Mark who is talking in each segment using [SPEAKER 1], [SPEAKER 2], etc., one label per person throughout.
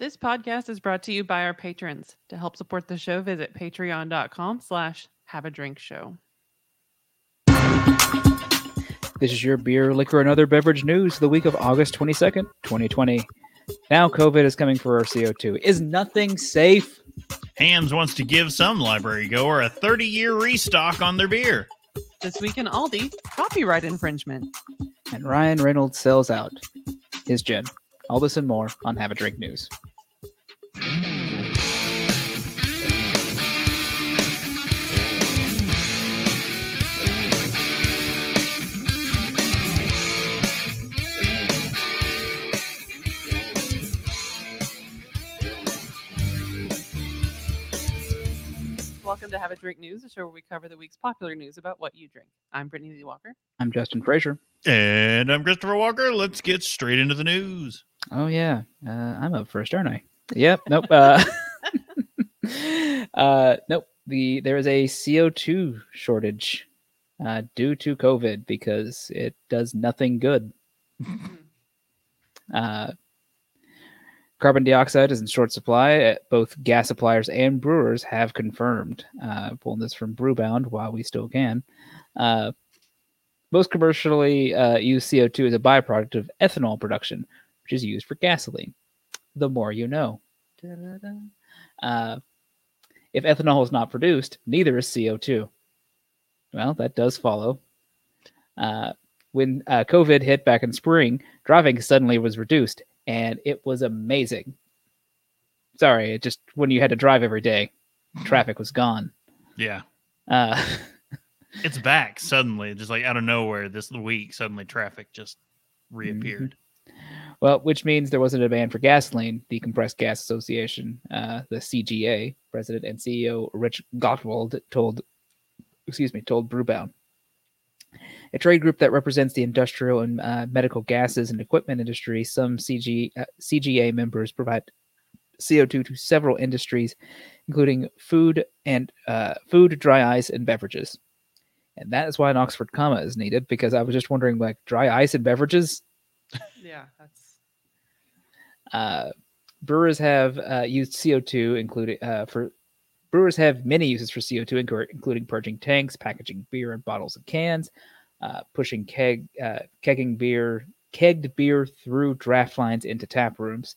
[SPEAKER 1] This podcast is brought to you by our patrons. To help support the show, visit patreon.com slash have a drink show.
[SPEAKER 2] This is your beer, liquor, and other beverage news the week of August 22nd, 2020. Now COVID is coming for our CO2. Is nothing safe?
[SPEAKER 3] Hamm's wants to give some library goer a 30 year restock on their beer.
[SPEAKER 1] This week in Aldi, copyright infringement.
[SPEAKER 2] And Ryan Reynolds sells out his gin. All this and more on Have a Drink News.
[SPEAKER 1] Welcome to Have a Drink News, a show where we cover the week's popular news about what you drink. I'm Brittany Lee Walker.
[SPEAKER 2] I'm Justin Frazier.
[SPEAKER 3] And I'm Christopher Walker. Let's get straight into the news.
[SPEAKER 2] Oh yeah, uh, I'm up first, aren't I? Yep. Nope. Uh, uh, nope. The there is a CO2 shortage uh, due to COVID because it does nothing good. uh, carbon dioxide is in short supply. Uh, Both gas suppliers and brewers have confirmed. Uh, pulling this from Brewbound while we still can. Uh, most commercially uh, used CO2 is a byproduct of ethanol production, which is used for gasoline. The more you know. Uh, if ethanol is not produced, neither is CO2. Well, that does follow. Uh, when uh, COVID hit back in spring, driving suddenly was reduced, and it was amazing. Sorry, it just when you had to drive every day, traffic was gone.
[SPEAKER 3] Yeah.
[SPEAKER 2] Uh,
[SPEAKER 3] It's back suddenly, just like out of nowhere this week. Suddenly, traffic just reappeared.
[SPEAKER 2] Well, which means there wasn't a demand for gasoline. The Compressed Gas Association, uh, the CGA, president and CEO Rich Gottwald told, excuse me, told Brewbound, a trade group that represents the industrial and uh, medical gases and equipment industry. Some CG, uh, CGA members provide CO2 to several industries, including food and uh, food, dry ice, and beverages. And that is why an Oxford comma is needed because I was just wondering, like, dry ice and beverages
[SPEAKER 1] Yeah, that's
[SPEAKER 2] uh, brewers have uh, used CO2, including uh, for brewers have many uses for CO2, including purging tanks, packaging beer in bottles and cans, uh, pushing keg uh, kegging beer, kegged beer through draft lines into tap rooms.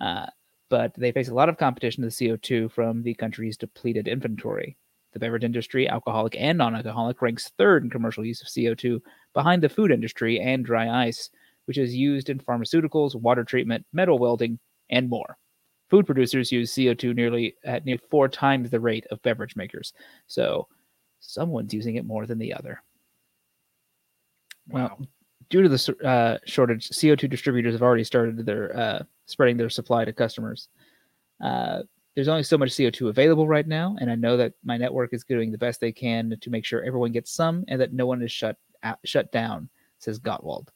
[SPEAKER 2] Uh, but they face a lot of competition to the CO2 from the country's depleted inventory. The beverage industry, alcoholic and non-alcoholic, ranks third in commercial use of CO2, behind the food industry and dry ice which is used in pharmaceuticals, water treatment, metal welding, and more. Food producers use CO2 nearly at nearly four times the rate of beverage makers. So someone's using it more than the other. Well, due to the uh, shortage, CO2 distributors have already started their uh, spreading their supply to customers. Uh, there's only so much CO2 available right now, and I know that my network is doing the best they can to make sure everyone gets some and that no one is shut out, shut down. Says Gottwald.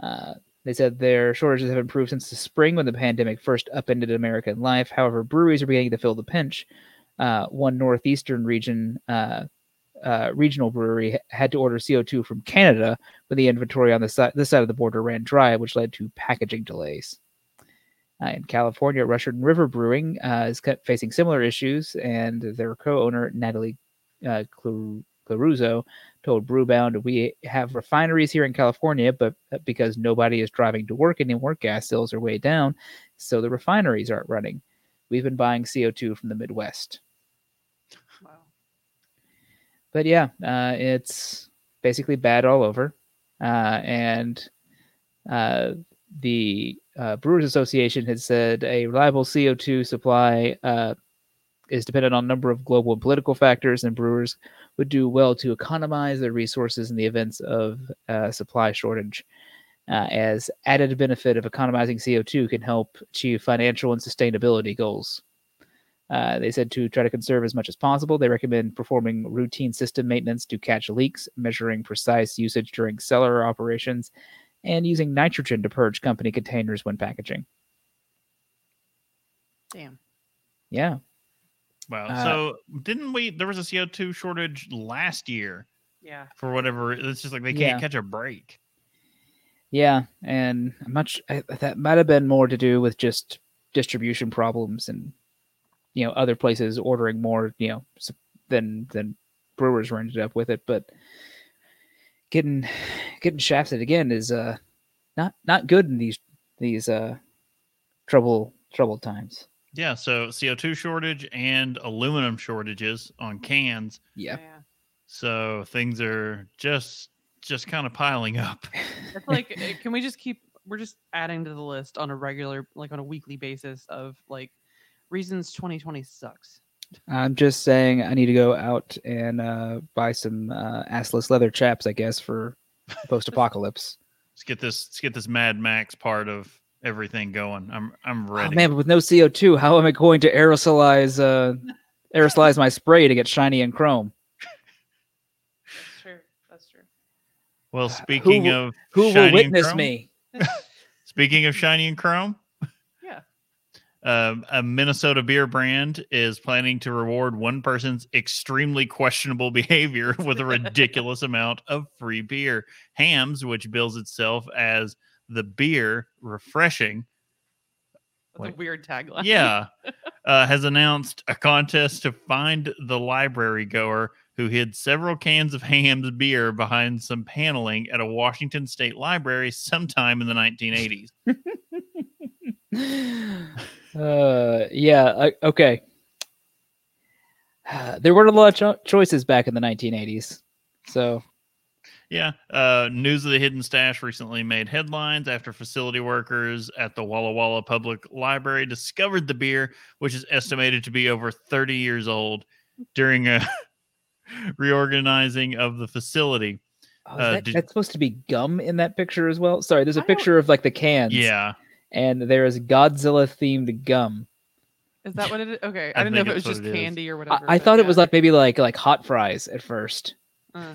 [SPEAKER 2] Uh, they said their shortages have improved since the spring when the pandemic first upended American life. However, breweries are beginning to feel the pinch. Uh, one northeastern region uh, regional brewery had to order CO2 from Canada when the inventory on the side this side of the border ran dry, which led to packaging delays. Uh, in California, Russian River Brewing uh, is facing similar issues, and their co-owner Natalie uh, told Brewbound, "We have refineries here in California, but uh, because nobody is driving to work anymore, gas sales are way down, so the refineries aren't running. We've been buying CO2 from the Midwest." But yeah, uh, it's basically bad all over. Uh, and uh, the uh, Brewers Association has said a reliable CO2 supply uh, is dependent on a number of global and political factors, and brewers would do well to economize their resources in the events of uh, supply shortage. As added benefit of economizing CO2 can help achieve financial and sustainability goals. Uh, they said to try to conserve as much as possible. They recommend performing routine system maintenance to catch leaks, measuring precise usage during cellar operations, and using nitrogen to purge company containers when packaging.
[SPEAKER 1] Damn.
[SPEAKER 2] Yeah.
[SPEAKER 3] Wow.
[SPEAKER 2] Uh,
[SPEAKER 3] so didn't we? There was a CO two shortage last year
[SPEAKER 1] Yeah.
[SPEAKER 3] for whatever. It's just like they can't catch a break.
[SPEAKER 2] Yeah, and much I, that might have been more to do with just distribution problems and you know other places ordering more you know than than brewers were ended up with it but getting getting shafted again is uh not not good in these these uh trouble troubled times
[SPEAKER 3] Yeah, so CO2 shortage and aluminum shortages on cans.
[SPEAKER 2] yeah
[SPEAKER 3] So things are just just kind of piling up.
[SPEAKER 1] It's like, uh, can we just keep? We're just adding to the list on a regular, like on a weekly basis of like reasons 2020 sucks.
[SPEAKER 2] i'm just saying i need to go out and uh buy some uh assless leather chaps i guess for post-apocalypse
[SPEAKER 3] Let's get this let's get this Mad Max part of everything going. I'm I'm
[SPEAKER 2] Oh,
[SPEAKER 3] ready.
[SPEAKER 2] man, but with no CO2, how am I going to aerosolize uh aerosolize my spray to get shiny and chrome?
[SPEAKER 1] That's true. That's true.
[SPEAKER 3] well, speaking
[SPEAKER 2] will-
[SPEAKER 3] of
[SPEAKER 2] Who will
[SPEAKER 3] shiny and
[SPEAKER 2] witness
[SPEAKER 3] chrome-
[SPEAKER 2] me?
[SPEAKER 3] Speaking of shiny and chrome,
[SPEAKER 1] Yeah.
[SPEAKER 3] Um, a Minnesota beer brand is planning to reward one person's extremely questionable behavior with a ridiculous amount of free beer. Hamm's, which bills itself as the beer refreshing,
[SPEAKER 1] That's a weird tagline.
[SPEAKER 3] yeah, uh, has announced a contest to find the library goer who hid several cans of Hamm's beer behind some paneling at a Washington State library sometime in the 1980s.
[SPEAKER 2] uh yeah, I, okay. there weren't a lot of cho- choices back in the 1980s. So,
[SPEAKER 3] Yeah. Uh, News of the Hidden Stash recently made headlines after facility workers at the Walla Walla Public Library discovered the beer, which is estimated to be over 30 years old, during a reorganizing of the facility.
[SPEAKER 2] oh, is
[SPEAKER 3] Uh,
[SPEAKER 2] that,
[SPEAKER 3] did-
[SPEAKER 2] that's supposed to be gum in that picture as well. Sorry, there's a
[SPEAKER 1] I
[SPEAKER 2] picture of like the cans.
[SPEAKER 3] Yeah.
[SPEAKER 2] And there is Godzilla themed gum.
[SPEAKER 1] Is that what it is? Okay.
[SPEAKER 3] I
[SPEAKER 1] I, didn't know if it was just
[SPEAKER 3] what it is.
[SPEAKER 1] candy or whatever.
[SPEAKER 2] I
[SPEAKER 1] but
[SPEAKER 2] thought it was like maybe like like hot fries at first.
[SPEAKER 1] Uh,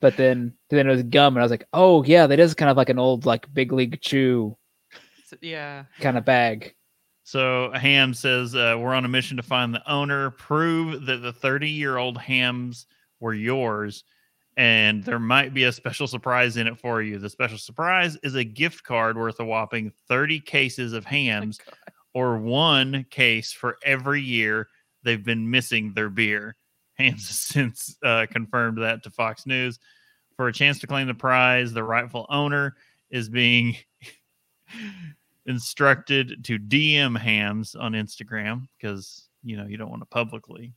[SPEAKER 2] but then then it was gum and i was like oh yeah that is kind of like an old like big league chew
[SPEAKER 1] s- yeah.
[SPEAKER 2] kind of bag
[SPEAKER 3] So Ham says uh, we're on a mission to find the owner, prove that the 30 year old Hamm's were yours, and there might be a special surprise in it for you. The special surprise is a gift card worth a whopping 30 cases of
[SPEAKER 1] Oh
[SPEAKER 3] Hamm's,
[SPEAKER 1] God.
[SPEAKER 3] or one case for every year they've been missing their beer. Hamm's has since uh, confirmed that to Fox News. For a chance to claim the prize, the rightful owner is being instructed to DM Hamm's on Instagram because you know you don't want to publicly.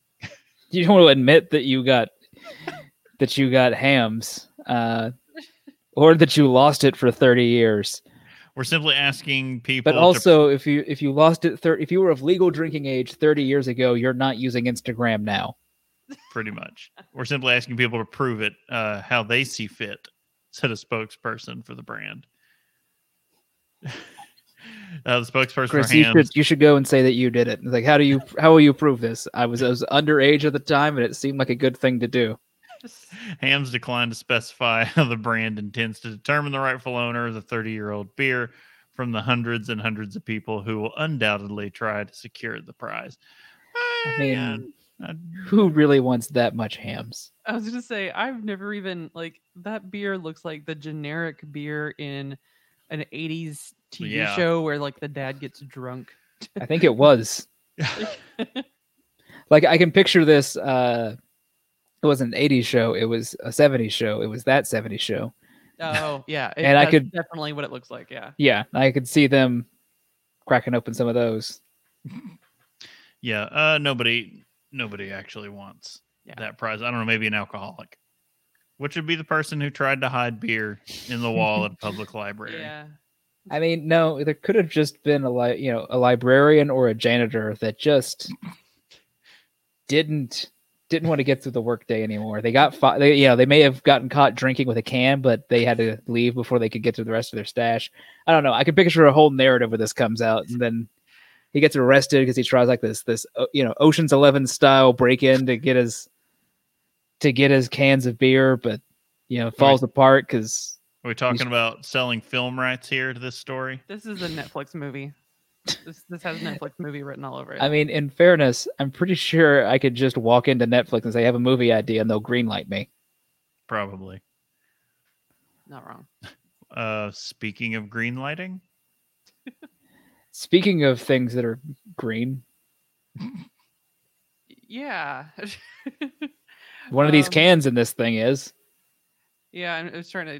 [SPEAKER 2] you don't want to admit that you got that you got Hamm's uh or that you lost it for 30 years
[SPEAKER 3] We're simply asking people.
[SPEAKER 2] but
[SPEAKER 3] to-
[SPEAKER 2] also if you if you lost it thir- if you were of legal drinking age 30 years ago you're not using instagram now
[SPEAKER 3] pretty much, we're simply asking people to prove it uh, how they see fit. Said a spokesperson for the brand. uh, the spokesperson
[SPEAKER 2] chris
[SPEAKER 3] for
[SPEAKER 2] you should you should go and say that you did it It's like how do you how will you prove this i was i was underage at the time and it seemed like a good thing to do
[SPEAKER 3] Hamm's declined to specify how the brand intends to determine the rightful owner of the 30 year old beer from the hundreds and hundreds of people who will undoubtedly try to secure the prize.
[SPEAKER 2] I mean,
[SPEAKER 3] yeah, uh,
[SPEAKER 2] who really wants that much Hamm's
[SPEAKER 1] I was gonna say I've never even like that beer looks like the generic beer in an 80s TV
[SPEAKER 3] Yeah.
[SPEAKER 1] show where like the dad gets drunk.
[SPEAKER 2] I think it was. Like I can picture this uh it wasn't an 80s show, it was a 70s show. It was that 70s show.
[SPEAKER 1] oh yeah, it-
[SPEAKER 2] And I could-
[SPEAKER 1] definitely what it looks like. Yeah.
[SPEAKER 2] Yeah, I could see them cracking open some of those.
[SPEAKER 3] yeah, uh, nobody, nobody actually wants
[SPEAKER 1] Yeah.
[SPEAKER 3] that prize. I don't know, maybe an alcoholic, which would be the person who tried to hide beer in the wall at a public library.
[SPEAKER 1] Yeah.
[SPEAKER 2] I mean, no, there could have just been a li- you know, a librarian or a janitor that just didn't didn't want to get through the workday anymore. They got fi- they yeah, they may have gotten caught drinking with a can, but they had to leave before they could get to the rest of their stash. I don't know. I can picture a whole narrative where this comes out and then he gets arrested because he tries like this this uh, you know, Ocean's 11 style break in to get his to get his cans of beer, but you know, falls apart cuz
[SPEAKER 3] Are we talking about selling film rights here to this story?
[SPEAKER 1] This is a Netflix movie. This this has a Netflix movie written all over it.
[SPEAKER 2] I mean, in fairness, I'm pretty sure I could just walk into Netflix and say I have a movie idea and they'll greenlight me.
[SPEAKER 3] Probably.
[SPEAKER 1] Not wrong.
[SPEAKER 3] Uh, speaking of green lighting,
[SPEAKER 2] Speaking of things that are green,
[SPEAKER 1] Yeah.
[SPEAKER 2] one of these
[SPEAKER 1] Um,
[SPEAKER 2] cans in this thing is.
[SPEAKER 1] Yeah, I was trying to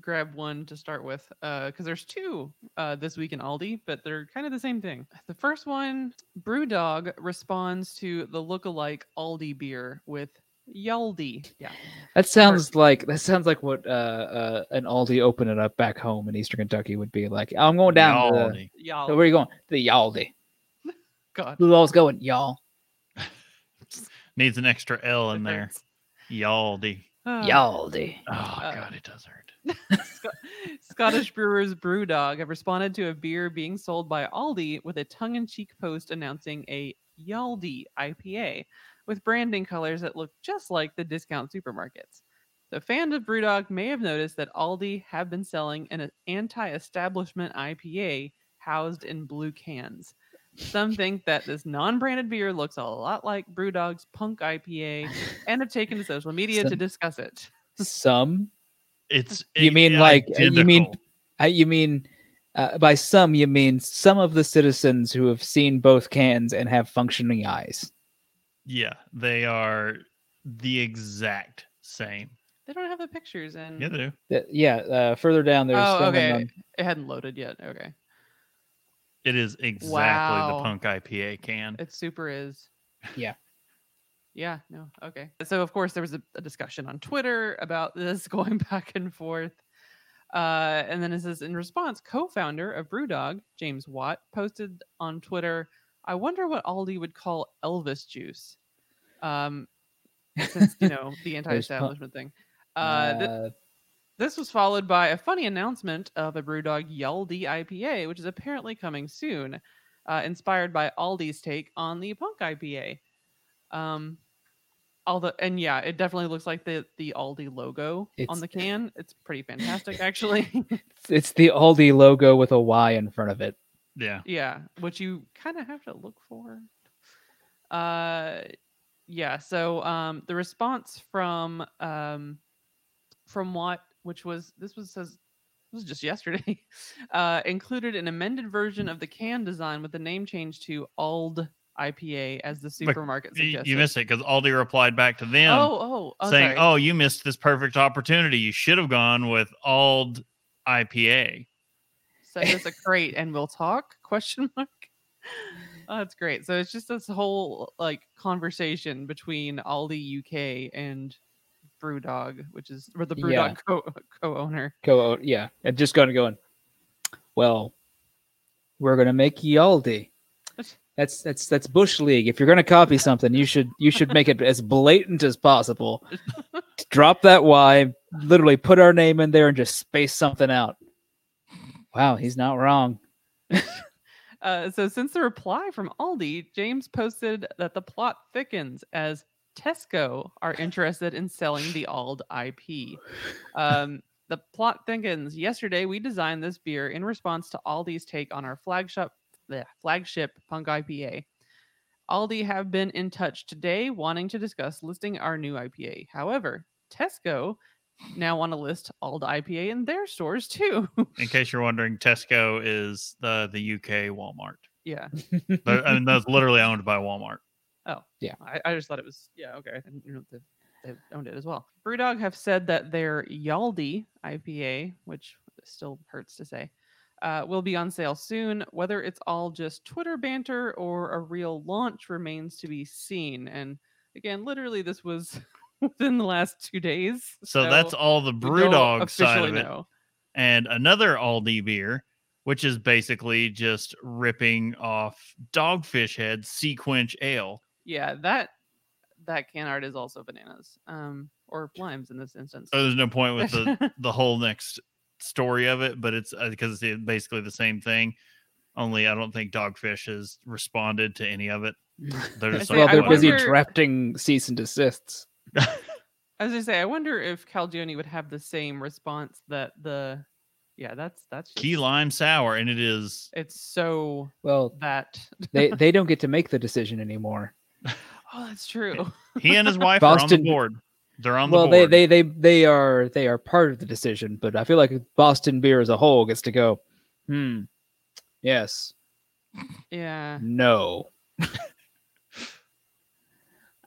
[SPEAKER 1] grab one to start with uh because there's two uh, this week in Aldi, but they're kind of the same thing. The first one, Brewdog responds to the look-alike Aldi beer with Yaldi. Yeah,
[SPEAKER 2] That sounds like that sounds like what uh, uh, an Aldi opening up back home in Eastern Kentucky would be like. I'm going down. To the,
[SPEAKER 3] Yaldi.
[SPEAKER 1] Yaldi.
[SPEAKER 2] so where are you going? The Yaldi.
[SPEAKER 1] God,
[SPEAKER 2] Who's always going? Y'all.
[SPEAKER 3] Needs an extra L in
[SPEAKER 1] it
[SPEAKER 3] there.
[SPEAKER 1] hurts.
[SPEAKER 3] Yaldi.
[SPEAKER 1] Ah.
[SPEAKER 2] Yaldi.
[SPEAKER 3] Oh
[SPEAKER 1] Uh,
[SPEAKER 3] god, it does hurt.
[SPEAKER 1] Scottish Brewers Brewdog have responded to a beer being sold by Aldi with a tongue-in-cheek post announcing a Yaldi IPA with branding colors that look just like the discount supermarkets. The fans of Brewdog may have noticed that Aldi have been selling an anti-establishment IPA housed in blue cans. Some think that this non-branded beer looks a lot like Brewdog's Punk IPA and have taken to social media to discuss it.
[SPEAKER 2] Some.
[SPEAKER 3] It's
[SPEAKER 2] You
[SPEAKER 3] i-
[SPEAKER 2] mean like- uh, you mean- Uh, you mean uh, by some you mean some of the citizens who have seen both cans and have functioning eyes.
[SPEAKER 3] Yeah, they are the exact same.
[SPEAKER 1] They don't have the pictures and
[SPEAKER 3] Yeah, they do.
[SPEAKER 2] Th- yeah. Uh, further down there's.
[SPEAKER 1] Oh, okay.
[SPEAKER 2] on-
[SPEAKER 1] It hadn't loaded yet. Okay.
[SPEAKER 3] It is exactly
[SPEAKER 1] Wow.
[SPEAKER 3] the punk IPA can.
[SPEAKER 1] It super is.
[SPEAKER 2] Yeah.
[SPEAKER 1] Yeah, no. Okay. So of course there was a, a discussion on Twitter about this going back and forth. Uh, and then it says in response, co-founder of Brewdog, James Watt, posted on Twitter, I wonder what Aldi would call Elvis juice. Um since you know the anti-establishment thing. Uh, th-
[SPEAKER 2] uh,
[SPEAKER 1] This was followed by a funny announcement of a Brewdog Yaldi IPA, which is apparently coming soon, uh, inspired by Aldi's take on the Punk IPA. Um, although, and yeah, it definitely looks like the the Aldi logo
[SPEAKER 2] It's-
[SPEAKER 1] on the can. It's pretty fantastic, actually.
[SPEAKER 2] it's the Aldi logo with a Y in front of it.
[SPEAKER 3] Yeah.
[SPEAKER 1] yeah, which you kind of have to look for. Uh, yeah. So um, the response from um, from what, which was this was says this was just yesterday, uh, included an amended version of the can design with the name change to Ald IPA as the supermarket suggested.
[SPEAKER 3] you missed it because Aldi replied back to them
[SPEAKER 1] Oh, oh, oh
[SPEAKER 3] saying,
[SPEAKER 1] sorry.
[SPEAKER 3] "Oh, you missed this perfect opportunity. You should have gone with Ald IPA."
[SPEAKER 1] send us a crate and we'll talk question mark oh, that's great so it's just this whole like conversation between aldi uk and brewdog which is or the brewdog
[SPEAKER 2] Yeah.
[SPEAKER 1] co- co-owner
[SPEAKER 2] Go, yeah, and just going to go in. Well, we're gonna make Yaldi. That's that's that's bush league. If you're gonna copy something, you should you should make it as blatant as possible. Drop that Y, literally put our name in there and just space something out. Wow, he's not wrong.
[SPEAKER 1] uh, so since the reply from aldi james posted that the plot thickens as tesco are interested in selling the ald ip um, the plot thickens. Yesterday we designed this beer in response to aldi's take on our flagship the flagship punk ipa aldi have been in touch today wanting to discuss listing our new ipa however tesco now want to list ald ipa in their stores too.
[SPEAKER 3] In case you're wondering, Tesco is the the UK Walmart.
[SPEAKER 1] yeah.
[SPEAKER 3] I mean, that's literally owned by Walmart.
[SPEAKER 1] Oh,
[SPEAKER 2] Yeah.
[SPEAKER 1] I, I just thought it was yeah. Okay, I didn't know that they owned it as well. BrewDog have said that their Yaldi IPA, which still hurts to say, uh, will be on sale soon. Whether it's all just Twitter banter or a real launch remains to be seen. And again, literally, this was within the last two days.
[SPEAKER 3] So, that's all the BrewDog side of it.
[SPEAKER 1] know.
[SPEAKER 3] and another Aldi beer, which is basically just ripping off Dogfish Head Sea Quench Ale.
[SPEAKER 1] Yeah, that that can art is also bananas, um, or limes in this instance.
[SPEAKER 3] So there's no point with the the whole next story of it, but it's because it's basically the same thing. Only I don't think Dogfish has responded to any of it. They're just
[SPEAKER 1] say,
[SPEAKER 2] well, they're busy drafting cease and desists.
[SPEAKER 1] As I say, I wonder if Calagione would have the same response that the, yeah, that's that's just,
[SPEAKER 3] key lime sour, and it is
[SPEAKER 1] It's so
[SPEAKER 2] Well,
[SPEAKER 1] that.
[SPEAKER 2] they they don't get to make the decision anymore.
[SPEAKER 1] Oh, that's true.
[SPEAKER 3] he and his wife are on
[SPEAKER 2] Boston-
[SPEAKER 3] the board. They're on the
[SPEAKER 2] well, they,
[SPEAKER 3] board.
[SPEAKER 2] they they they are they are part of the decision, but I feel like Boston beer as a whole gets to go. Hmm. Yes,
[SPEAKER 1] Yeah.
[SPEAKER 2] No.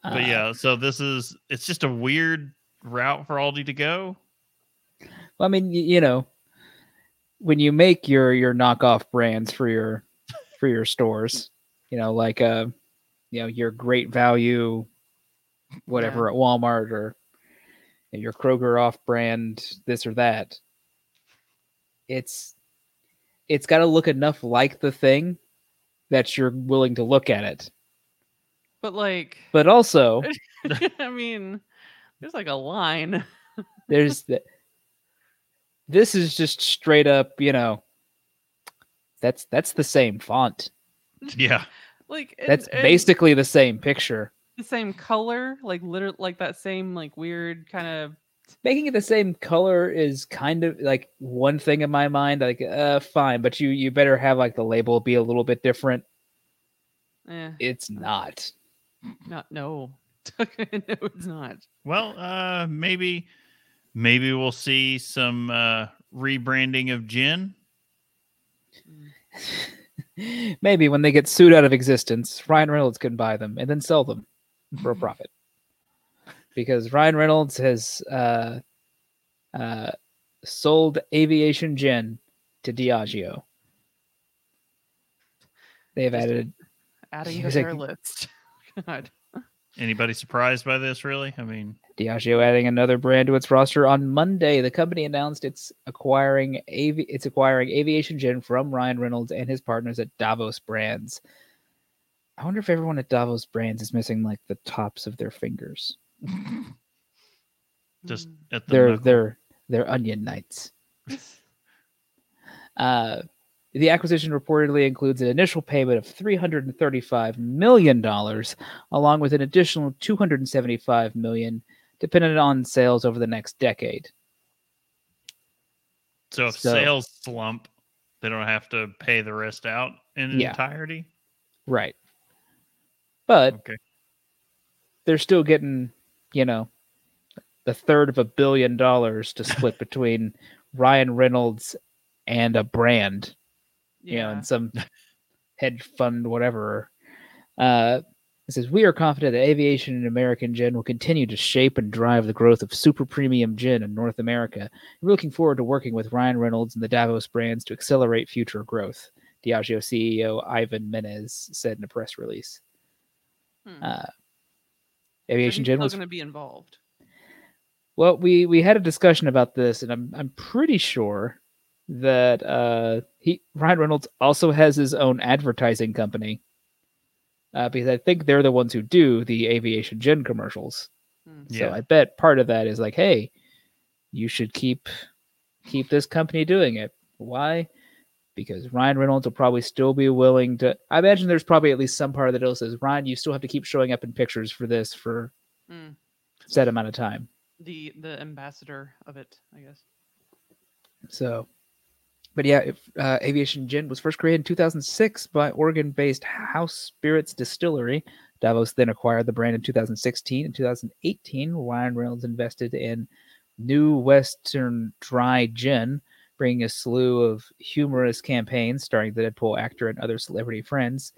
[SPEAKER 3] But
[SPEAKER 2] Uh,
[SPEAKER 3] yeah, so this is it's just a weird route for Aldi to go.
[SPEAKER 2] Well, I mean, y- you know, when you make your your knockoff brands for your for your stores, you know, like uh, you know, your great value, whatever at Walmart or your Kroger off brand, this or that. It's it's got to look enough like the thing that you're willing to look at it,
[SPEAKER 1] But like,
[SPEAKER 2] but also
[SPEAKER 1] I mean, there's like a line.
[SPEAKER 2] there's the, this is just straight up, you know. That's that's the same font.
[SPEAKER 3] Yeah.
[SPEAKER 1] Like
[SPEAKER 2] That's
[SPEAKER 1] and- and
[SPEAKER 2] basically the same picture.
[SPEAKER 1] the same color, like literally like that same like weird kind of
[SPEAKER 2] Making it the same color is kind of like one thing in my mind. Like, uh, fine, but you you better have like the label be a little bit different.
[SPEAKER 1] eh,
[SPEAKER 2] It's not.
[SPEAKER 1] not no. no, it's not.
[SPEAKER 3] Well, uh maybe maybe we'll see some uh rebranding of gin.
[SPEAKER 2] Maybe when they get sued out of existence, Ryan Reynolds can buy them and then sell them for a profit. Because Ryan Reynolds has uh, uh, sold aviation gin to Diageo. They've
[SPEAKER 1] Just-
[SPEAKER 2] added
[SPEAKER 1] Adding to their
[SPEAKER 2] like-
[SPEAKER 1] list. God.
[SPEAKER 3] Anybody surprised by this really? I mean,
[SPEAKER 2] Diageo adding another brand to its roster on Monday. The company announced it's acquiring avi- it's acquiring aviation gin from Ryan Reynolds and his partners at Davos Brands. I wonder if everyone at Davos Brands is missing like the tops of their fingers.
[SPEAKER 3] just at the
[SPEAKER 2] They're
[SPEAKER 3] knuckle.
[SPEAKER 2] they're they're onion knights. Uh, the acquisition reportedly includes an initial payment of $335 million, along with an additional $275 million, dependent on sales over the next decade.
[SPEAKER 3] so if
[SPEAKER 2] so-
[SPEAKER 3] sales slump, they don't have to pay the rest out in
[SPEAKER 2] Yeah.
[SPEAKER 3] entirety.
[SPEAKER 2] Right. But
[SPEAKER 3] Okay.
[SPEAKER 2] they're still getting, you know, the third of a billion dollars to split between Ryan Reynolds and a brand. You know, and some hedge fund, whatever. Uh, it says we are confident that aviation and American gin will continue to shape and drive the growth of super premium gin in North America. We're looking forward to working with Ryan Reynolds and the Davos brands to accelerate future growth. Diageo CEO Ivan Menez said in a press release.
[SPEAKER 1] Hmm.
[SPEAKER 2] Uh, aviation gin was
[SPEAKER 1] going to be involved.
[SPEAKER 2] well. We we had a discussion about this, and I'm I'm pretty sure that uh he Ryan Reynolds also has his own advertising company. Uh, because I think they're the ones who do the aviation gin commercials.
[SPEAKER 1] Hmm.
[SPEAKER 2] So
[SPEAKER 3] Yeah.
[SPEAKER 2] I bet part of that is like, hey, you should keep keep this company doing it. Why? Because Ryan Reynolds will probably still be willing to. I imagine there's probably at least some part of the deal says, Ryan, you still have to keep showing up in pictures for this for
[SPEAKER 1] Mm.
[SPEAKER 2] set amount of time.
[SPEAKER 1] The the ambassador of it, I guess.
[SPEAKER 2] So, but yeah, if, uh, Aviation Gin was first created in 2006 by Oregon-based House Spirits Distillery. Davos then acquired the brand in 2016. In 2018, Ryan Reynolds invested in New Western Dry Gin, bringing a slew of humorous campaigns starring the Deadpool actor and other celebrity friends.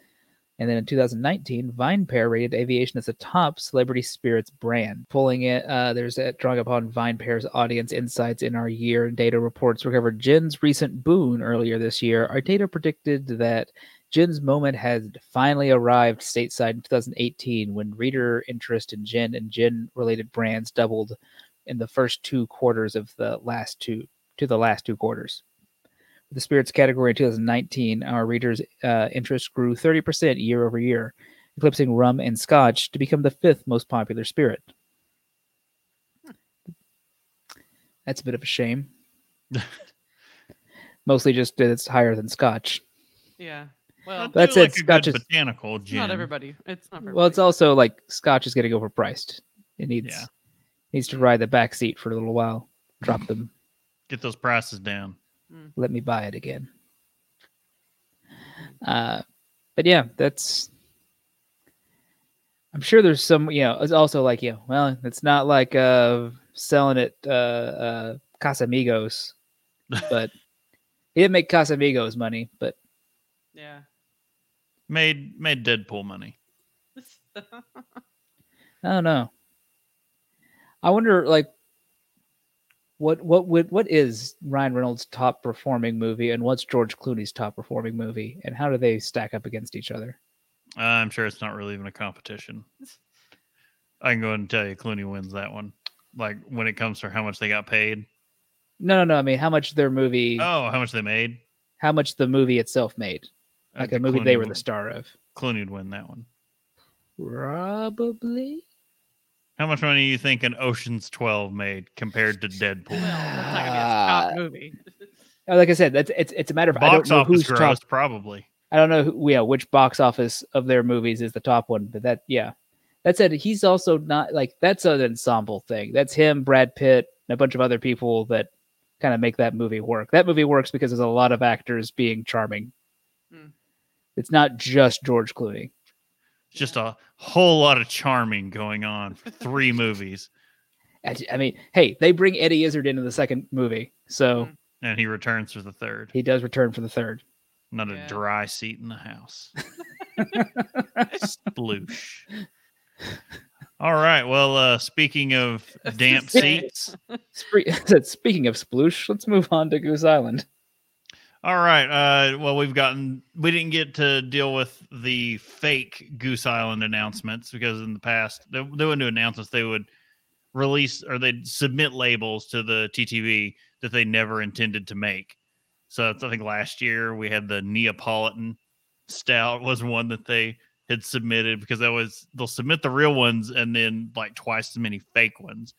[SPEAKER 2] And then in 2019, VinePair rated Aviation as a top celebrity spirits brand. Pulling it, uh, there's a drawing upon VinePair's audience insights in our year data reports recovered gin's recent boon earlier this year. Our data predicted that gin's moment had finally arrived stateside in 2018 when reader interest in gin and gin related brands doubled in the first two quarters of the last two to the last two quarters. With the spirits category in 2019, our readers' uh, interest grew 30% year over year, eclipsing rum and scotch to become the fifth most popular spirit. That's a bit of a shame. Mostly just that it's higher than scotch.
[SPEAKER 1] Yeah. Well,
[SPEAKER 2] That's
[SPEAKER 3] like
[SPEAKER 2] it,
[SPEAKER 3] a
[SPEAKER 2] Scotch
[SPEAKER 3] good
[SPEAKER 2] is-
[SPEAKER 3] botanical gin.
[SPEAKER 1] not everybody. It's not. For
[SPEAKER 2] Well, it's also like scotch is getting overpriced. It needs
[SPEAKER 3] Yeah.
[SPEAKER 2] needs to ride the back seat for a little while. Drop them.
[SPEAKER 3] Get those prices down.
[SPEAKER 2] Let me buy it again. Uh, but yeah, that's. I'm sure there's some, you know, it's also like, you know, well, it's not like uh selling it uh, uh Casamigos, but he didn't make Casamigos money, but
[SPEAKER 1] Yeah.
[SPEAKER 3] Made made Deadpool money.
[SPEAKER 2] I don't know. I wonder, like, what what would what is Ryan Reynolds' top performing movie, and what's George Clooney's top performing movie, and how do they stack up against each other?
[SPEAKER 3] Uh, I'm sure it's not really even a competition. I can go ahead and tell you Clooney wins that one. Like when it comes to how much they got paid.
[SPEAKER 2] No, no, no. I mean, how much their movie,
[SPEAKER 3] Oh, how much they made?
[SPEAKER 2] how much the movie itself made, like a movie
[SPEAKER 3] Clooney
[SPEAKER 2] they were
[SPEAKER 3] would-
[SPEAKER 2] the star of.
[SPEAKER 3] Clooney would win that one.
[SPEAKER 2] Probably.
[SPEAKER 3] How much money do you think an Ocean's 12 made compared to
[SPEAKER 1] well,
[SPEAKER 3] Deadpool?
[SPEAKER 1] that's not gonna be a top movie.
[SPEAKER 2] Uh, Like I said, that's it's it's a matter of I don't
[SPEAKER 3] Box
[SPEAKER 2] know
[SPEAKER 3] office
[SPEAKER 2] who's
[SPEAKER 3] gross,
[SPEAKER 2] top.
[SPEAKER 3] probably.
[SPEAKER 2] I don't know who, yeah, which box office of their movies is the top one, but that yeah. That said, he's also not like that's an ensemble thing. That's him, Brad Pitt, and a bunch of other people that kind of make that movie work. That movie works because there's a lot of actors being charming.
[SPEAKER 1] Hmm.
[SPEAKER 2] It's not just George Clooney.
[SPEAKER 3] Just a whole lot of charming going on for three movies.
[SPEAKER 2] I, I mean, hey, they bring Eddie Izzard into the second movie, so
[SPEAKER 1] Hmm.
[SPEAKER 3] And he returns for the third.
[SPEAKER 2] he does return for the third.
[SPEAKER 3] Not
[SPEAKER 1] Yeah.
[SPEAKER 3] a dry seat in the house. Sploosh. All right. Well, uh, speaking of damp seats,
[SPEAKER 2] Speaking of sploosh, let's move on to Goose Island.
[SPEAKER 3] All right. Uh, well, we've gotten we didn't get to deal with the fake Goose Island announcements because in the past they, they wouldn't do announcements. They would release or they'd submit labels to the TTB that they never intended to make. So I think last year we had the Neapolitan stout was one that they had submitted because that was they'll submit the real ones and then like twice as many fake ones,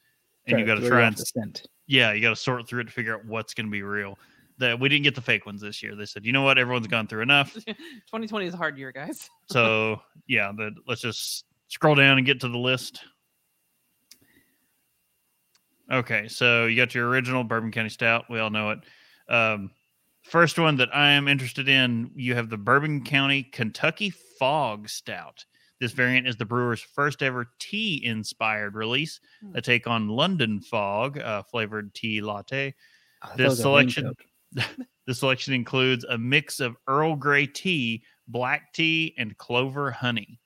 [SPEAKER 3] and you got to try and yeah, you got to sort through it to figure out what's going to be real. That we didn't get the fake ones this year. They said, you know what, everyone's gone through enough.
[SPEAKER 1] 2020 is a hard year, guys.
[SPEAKER 3] So yeah, the, let's just scroll down and get to the list. Okay, so you got your original Bourbon County Stout. We all know it. Um, first one that I am interested in, you have the Bourbon County Kentucky Fog Stout. This variant is the brewer's first ever tea inspired release.
[SPEAKER 1] Hmm.
[SPEAKER 3] A take on London Fog, uh, flavored tea latte.
[SPEAKER 2] Oh,
[SPEAKER 3] This selection-
[SPEAKER 2] raincoat.
[SPEAKER 3] The selection includes a mix of Earl Grey tea, black tea, and clover honey.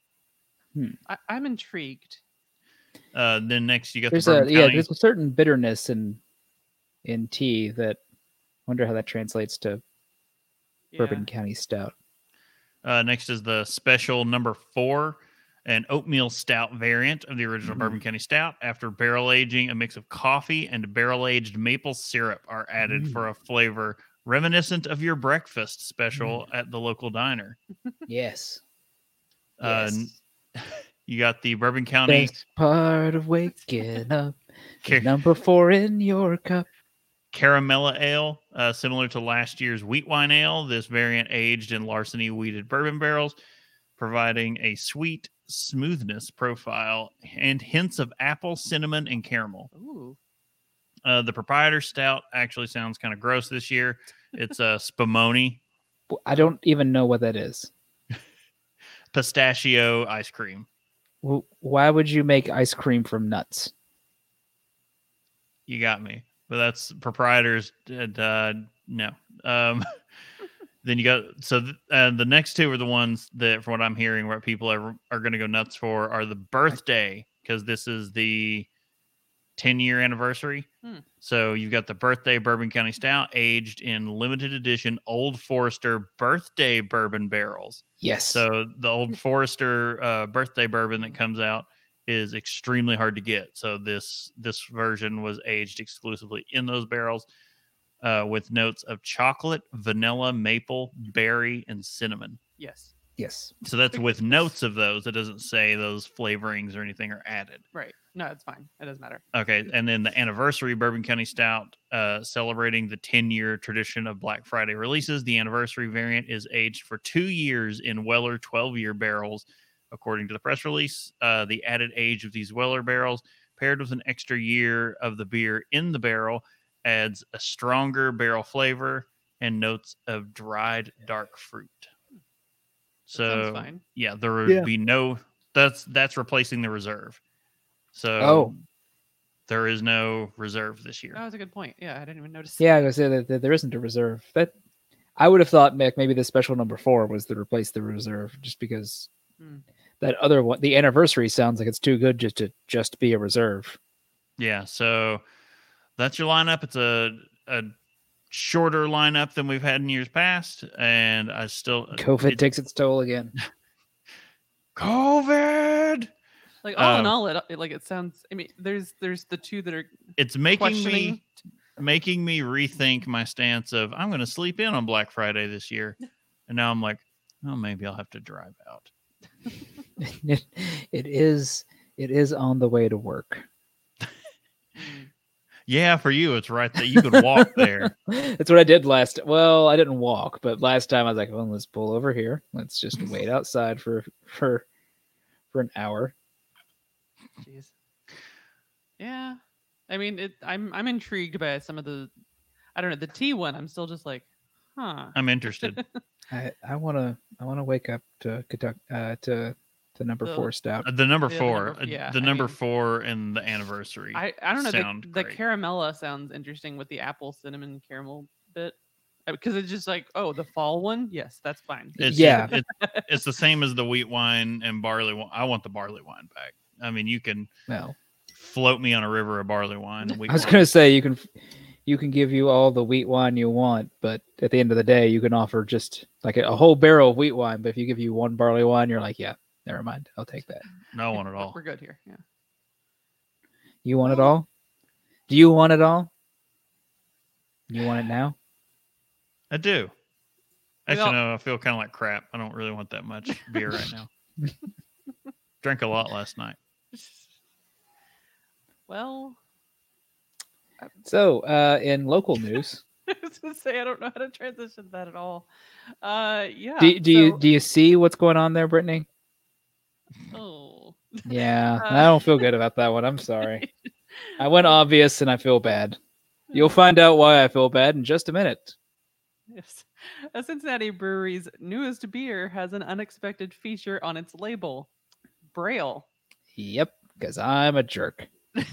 [SPEAKER 1] I, I'm intrigued.
[SPEAKER 3] Uh, then next you got
[SPEAKER 2] There's
[SPEAKER 3] the
[SPEAKER 2] a
[SPEAKER 3] Bourbon
[SPEAKER 2] yeah, there's a certain bitterness in in tea that I wonder how that translates to
[SPEAKER 1] Yeah.
[SPEAKER 2] Bourbon County Stout.
[SPEAKER 3] Uh, next is the special number four, an oatmeal stout variant of the original
[SPEAKER 2] Mhm.
[SPEAKER 3] Bourbon County Stout. After barrel aging, a mix of coffee and barrel aged maple syrup are added for a flavor reminiscent of your breakfast special at the local diner.
[SPEAKER 2] Yes.
[SPEAKER 3] Uh,
[SPEAKER 2] yes.
[SPEAKER 3] You got the Bourbon County
[SPEAKER 2] Best part of waking up.
[SPEAKER 3] Ca-
[SPEAKER 2] Number four in your cup.
[SPEAKER 3] Caramella Ale, uh, similar to last year's wheat wine ale. This variant aged in larceny wheated bourbon barrels, providing a sweet smoothness profile and hints of apple, cinnamon, and caramel.
[SPEAKER 1] Ooh.
[SPEAKER 3] Uh, the proprietor stout actually sounds kind of gross this year. It's a spumoni
[SPEAKER 2] I don't even know what that is.
[SPEAKER 3] pistachio ice cream.
[SPEAKER 2] Wh- Why would you make ice cream from nuts?
[SPEAKER 3] You got me. But that's proprietors. Uh, uh, no. Um, then you got so th- uh, the next two are the ones that, from what I'm hearing, what people are are going to go nuts for are the birthday because this is the 10 year anniversary.
[SPEAKER 1] Hmm.
[SPEAKER 3] So you've got the birthday Bourbon County Stout aged in limited edition Old Forester birthday bourbon barrels.
[SPEAKER 2] Yes.
[SPEAKER 3] So the Old Forester uh, birthday bourbon that comes out is extremely hard to get. So this this version was aged exclusively in those barrels uh, with notes of chocolate, vanilla, maple, berry, and cinnamon.
[SPEAKER 1] Yes.
[SPEAKER 2] yes.
[SPEAKER 3] So that's with notes of those. It doesn't say those flavorings or anything are added.
[SPEAKER 1] Right. No, it's fine. It doesn't matter.
[SPEAKER 3] Okay, and then the anniversary Bourbon County Stout, uh, celebrating the 10 year tradition of Black Friday releases. The anniversary variant is aged for two years in Weller 12 year barrels, according to the press release. Uh, the added age of these Weller barrels, paired with an extra year of the beer in the barrel, adds a stronger barrel flavor and notes of dried dark fruit.
[SPEAKER 1] Sounds
[SPEAKER 3] So
[SPEAKER 1] fine.
[SPEAKER 3] yeah, there would
[SPEAKER 2] Yeah.
[SPEAKER 3] be no. That's that's replacing the reserve. So
[SPEAKER 2] Oh.
[SPEAKER 3] there is no reserve this year.
[SPEAKER 1] That was a good point. Yeah, I didn't even notice.
[SPEAKER 2] Yeah, I was gonna say that, that there isn't a reserve. That I would have thought, Mick, maybe the special number four was to replace the reserve, just because
[SPEAKER 1] Hmm.
[SPEAKER 2] that other one, the anniversary, sounds like it's too good just to just be a reserve.
[SPEAKER 3] Yeah, so that's your lineup. It's a a shorter lineup than we've had in years past, and I still
[SPEAKER 2] COVID
[SPEAKER 3] it-
[SPEAKER 2] takes its toll again.
[SPEAKER 3] COVID.
[SPEAKER 1] Like all in
[SPEAKER 3] Um,
[SPEAKER 1] all, it, it like it sounds. I mean, there's there's the two that are
[SPEAKER 3] It's making me making me rethink my stance of I'm going to sleep in on Black Friday this year, and now I'm like, oh, maybe I'll have to drive out.
[SPEAKER 2] it, it is it is on the way to work.
[SPEAKER 3] Yeah, for you, it's right that you could walk there.
[SPEAKER 2] That's what I did last. Well, I didn't walk, but last time I was like, "Well, let's pull over here. Let's just wait outside for for for an hour."
[SPEAKER 1] Jeez. Yeah. I mean, it. I'm I'm intrigued by some of the. I don't know the T one. I'm still just like, huh.
[SPEAKER 3] I'm interested.
[SPEAKER 2] I I want to I want to wake up to Kentucky uh, to the number
[SPEAKER 1] The-
[SPEAKER 2] four stout.
[SPEAKER 3] Uh, The number
[SPEAKER 1] Yeah, the
[SPEAKER 3] four,
[SPEAKER 1] number-
[SPEAKER 3] uh,
[SPEAKER 1] yeah,
[SPEAKER 3] the
[SPEAKER 1] I
[SPEAKER 3] number
[SPEAKER 1] mean-
[SPEAKER 3] four, and the anniversary.
[SPEAKER 1] I I don't know. The,
[SPEAKER 3] sound
[SPEAKER 1] the
[SPEAKER 3] great.
[SPEAKER 1] caramella sounds interesting with the apple cinnamon caramel bit. Because it's just like, oh, the fall one. Yes, that's fine.
[SPEAKER 3] It's,
[SPEAKER 2] Yeah.
[SPEAKER 3] it, it's the same as the wheat wine and barley wine. I want the barley wine back. I mean, you can
[SPEAKER 2] Well,
[SPEAKER 3] float me on a river of barley wine. and wheat
[SPEAKER 2] I was
[SPEAKER 3] wine.
[SPEAKER 2] gonna say you can you can give you all the wheat wine you want, but at the end of the day, you can offer just like a, a whole barrel of wheat wine. But if you give you one barley wine, you're like, yeah, never mind, I'll take that.
[SPEAKER 3] no one at all.
[SPEAKER 1] We're good here. Yeah.
[SPEAKER 2] You want it all? Do you want it all? You want it now?
[SPEAKER 3] I do. Actually,
[SPEAKER 1] all-
[SPEAKER 3] no, I feel kind of like crap. I don't really want that much beer right now. Drank a lot last night.
[SPEAKER 1] Well,
[SPEAKER 2] So, uh, in local news,
[SPEAKER 1] I was gonna say I don't know how to transition that at all. Uh, yeah.
[SPEAKER 2] do, do you do you see what's going on there, Brittany? Yeah,
[SPEAKER 1] Uh,
[SPEAKER 2] I don't feel good about that one. I'm sorry. I went obvious and I feel bad. You'll find out why I feel bad in just a minute.
[SPEAKER 1] Yes. A Cincinnati brewery's newest beer has an unexpected feature on its label Braille.
[SPEAKER 2] Yep, because I'm a jerk.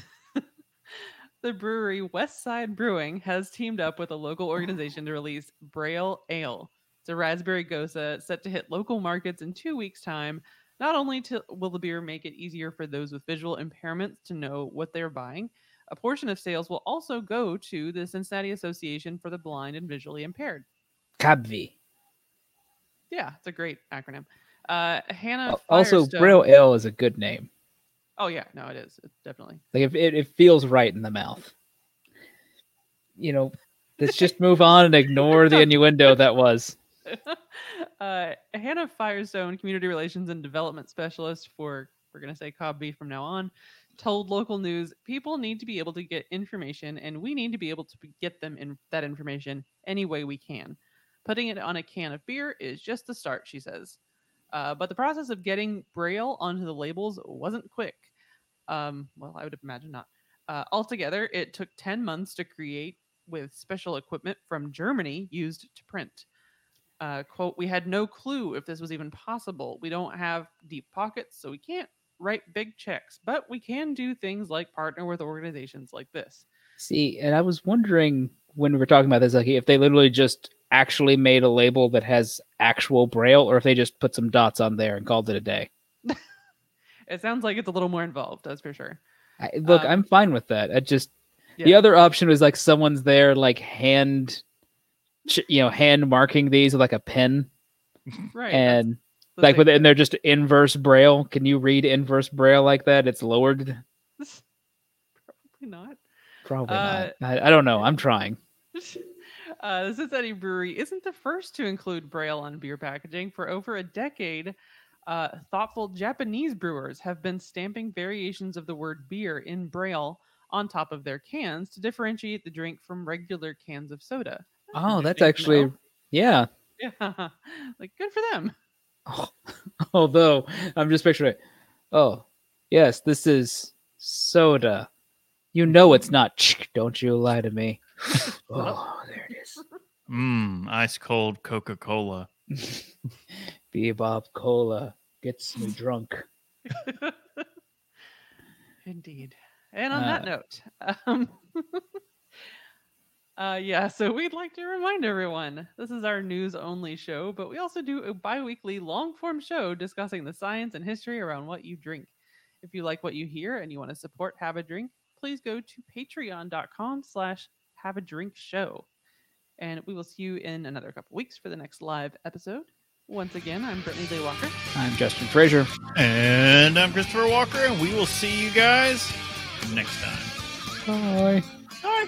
[SPEAKER 1] The brewery Westside Brewing has teamed up with a local organization to release Braille Ale. It's a raspberry gose set to hit local markets in two weeks' time. Not only to, will the beer make it easier for those with visual impairments to know what they're buying, a portion of sales will also go to the Cincinnati Association for the Blind and Visually Impaired.
[SPEAKER 2] Cabvi.
[SPEAKER 1] Yeah, it's a great acronym. Uh, Hannah.
[SPEAKER 2] Al- Also,
[SPEAKER 1] Firestone-
[SPEAKER 2] Braille Ale is a good name.
[SPEAKER 1] Oh yeah, no, it is. It's definitely.
[SPEAKER 2] Like if it, it feels right in the mouth. You know, let's just move on and ignore the innuendo that was.
[SPEAKER 1] uh, Hannah Firestone, community relations and development specialist for we're gonna say Cobb from now on, told local news people need to be able to get information, and we need to be able to get them in that information any way we can. Putting it on a can of beer is just the start, she says. Uh, but the process of getting Braille onto the labels wasn't quick. Um, well, I would imagine not. Uh, altogether, it took 10 months to create with special equipment from Germany used to print. Uh, quote, we had no clue if this was even possible. We don't have deep pockets, so we can't write big checks, but we can do things like partner with organizations like this.
[SPEAKER 2] See, and I was wondering when we were talking about this, like if they literally just actually made a label that has actual braille, or if they just put some dots on there and called it a day.
[SPEAKER 1] It sounds like it's a little more involved, that's for sure.
[SPEAKER 2] I, look,
[SPEAKER 1] Um,
[SPEAKER 2] I'm fine with that. I just the other option was like someone's there, like hand, you know, hand marking these with like a pen,
[SPEAKER 1] Right.
[SPEAKER 2] and like with and they're just inverse braille. Can you read inverse braille like that? It's lowered.
[SPEAKER 1] Probably not.
[SPEAKER 2] Probably
[SPEAKER 1] Uh,
[SPEAKER 2] not. I, I don't know. I'm trying.
[SPEAKER 1] Uh, the Cincinnati Brewery isn't the first to include Braille on beer packaging. For over a decade, uh, thoughtful Japanese brewers have been stamping variations of the word beer in Braille on top of their cans to differentiate the drink from regular cans of soda.
[SPEAKER 2] Oh, that's actually
[SPEAKER 1] know.
[SPEAKER 2] yeah.
[SPEAKER 1] Yeah, like good for them.
[SPEAKER 2] Although I'm just picturing it. Oh, yes, this is soda. You know it's not. Don't you lie to me. oh, there it is.
[SPEAKER 3] Mmm, ice cold Coca Cola.
[SPEAKER 2] Bebop Cola gets me drunk.
[SPEAKER 1] Indeed. And on that
[SPEAKER 2] Uh,
[SPEAKER 1] note, um, Uh, yeah, so we'd like to remind everyone this is our news only show, but we also do a bi weekly long form show discussing the science and history around what you drink. If you like what you hear and you want to support Have a Drink, please go to patreon.com slash have a drink show. And we will see you in another couple weeks for the next live episode. Once again, I'm Brittany Lee Walker.
[SPEAKER 2] I'm Justin Frazier.
[SPEAKER 3] And I'm Christopher Walker, and we will see you guys next time.
[SPEAKER 2] Bye.
[SPEAKER 1] Bye.